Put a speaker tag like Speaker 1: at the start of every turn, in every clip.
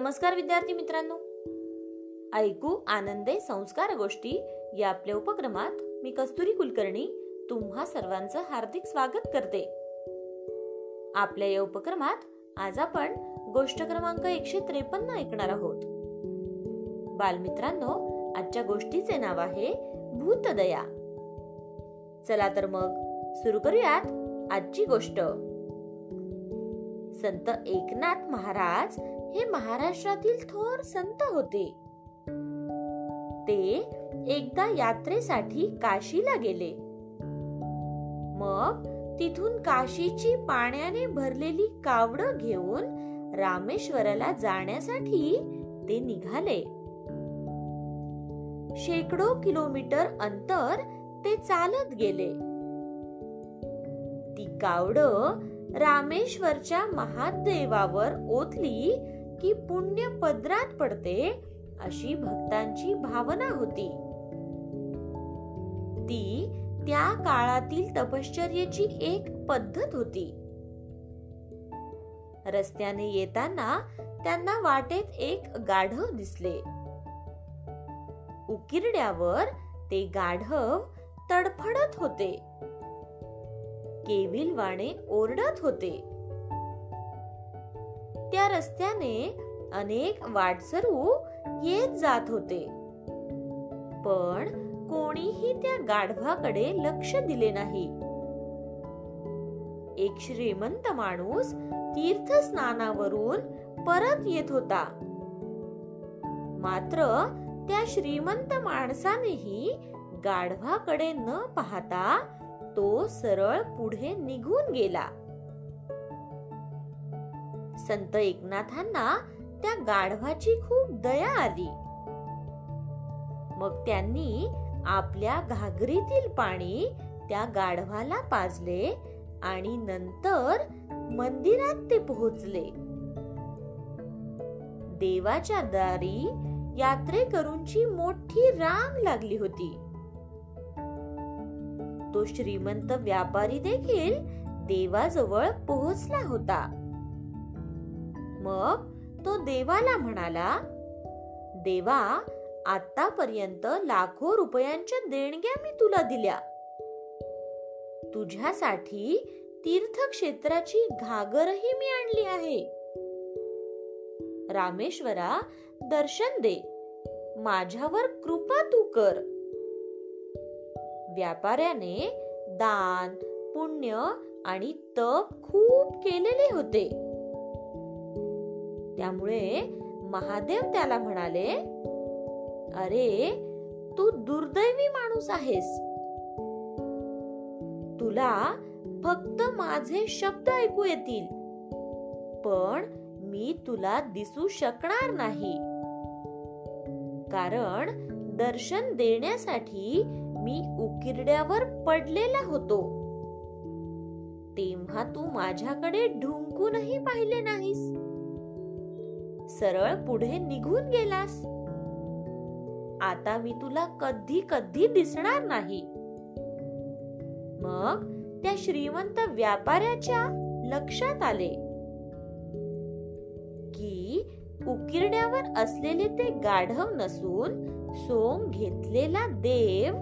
Speaker 1: नमस्कार विद्यार्थी मित्रांनो. ऐकू आनंदे संस्कार गोष्टी या आपल्या उपक्रमात मी कस्तुरी कुलकर्णी तुम्हा सर्वांचं हार्दिक स्वागत करते. आपल्या या उपक्रमात आज आपण गोष्ट क्रमांक एकशे त्रेपन्न ऐकणार आहोत. बालमित्रांनो आजच्या गोष्टीचे नाव आहे भूतदया. चला तर मग सुरू करूयात आजची गोष्ट. संत एकनाथ महाराज हे महाराष्ट्रातील थोर संत होते. ते एकदा यात्रेसाठी काशीला गेले. मग तिथून काशीची पाण्याने भरलेली कावड घेऊन रामेश्वराला जाण्यासाठी ते निघाले. शेकडो किलोमीटर अंतर ते चालत गेले. ती कावड रामेश्वरच्या महादेवावर ओतली की पुण्य पदरात पडते अशी भक्तांची भावना होती. ती त्या काळातील तपश्चर्याची एक पद्धत होती. रस्त्याने येताना त्यांना वाटेत एक गाढव दिसले. उकिरड्यावर ते गाढव तडफडत होते. केविलवाणे ओरडत होते. त्या रस्त्याने अनेक वाटसरू येत जात होते. पण कोणीही त्या गाढवाकडे लक्ष दिले नाही. एक श्रीमंत माणूस तीर्थ स्नानावरून परत येत होता. मात्र त्या श्रीमंत माणसानेही गाढवाकडे न पाहता तो सरळ पुढे निघून गेला. संत एकनाथांना त्या गाढवाची खूप दया आली. मग त्यांनी आपल्या घागरीतील पाणी त्या गाढवाला पाजले आणि नंतर मंदिरात ते पोहोचले. देवाच्या दारी यात्रेकरूंची मोठी रांग लागली होती. तो श्रीमंत व्यापारी देखील देवाजवळ पोहोचला होता. मग तो देवाला म्हणाला देवा आतापर्यंत लाखो रुपयांच्या देणग्या मी तुला दिल्या. तुझ्यासाठी तीर्थक्षेत्राची घागरही मी आणली आहे. रामेश्वरा दर्शन दे. माझ्यावर कृपा तू कर. व्यापाऱ्याने दान पुण्य आणि तप खूप केलेले होते. त्यामुळे महादेव त्याला म्हणाले अरे तू दुर्दैवी माणूस आहेस. तुला फक्त माझे शब्द ऐकू येतील पण मी तुला दिसू शकणार नाही. कारण दर्शन देण्यासाठी मी उकिरड्यावर पडलेला होतो. तेव्हा तू माझ्याकडे ढुंकूनही पाहिले नाहीस. सरळ पुढे निघून गेलास. आता मी तुला कधी कधी दिसणार नाही. मग त्या श्रीमंत व्यापाऱ्याच्या लक्षात आले. की उकिरड्यावर असलेले ते गाढव नसून सोंग घेतलेला देव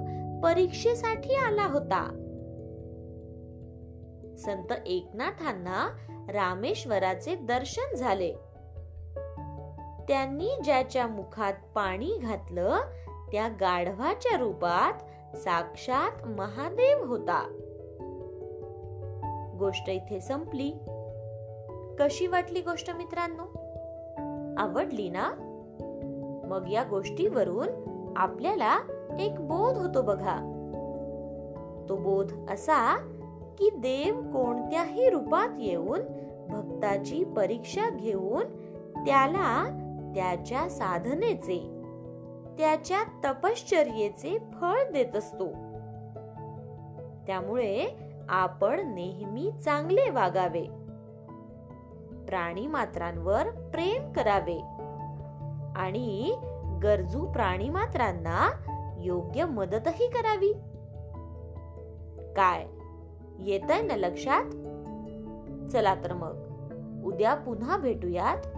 Speaker 1: परीक्षेसाठी आला होता. संत एकनाथांना रामेश्वराचे दर्शन झाले. त्यांनी ज्याच्या मुखात पाणी घातलं त्या गाढवाच्या रूपात साक्षात महादेव होता. गोष्ट इथे संपली. कशी वाटली गोष्ट मित्रांनो? आवडली ना? मग या गोष्टीवरून आपल्याला एक बोध होतो बघा. तो बोध असा की देव कोणत्याही रूपात येऊन भक्ताची परीक्षा घेऊन त्याला त्याच्या साधनेचे त्याच्या तपश्चर्येचे फळ देत असतो. त्यामुळे आपण नेहमी चांगले वागावे. प्राणी मात्रांवर प्रेम करावे. आणि गरजू प्राणी मात्रांना योग्य मदतही करावी. काय? येत ना लक्षात? चला तर मग. उद्या पुन्हा भेटूयात.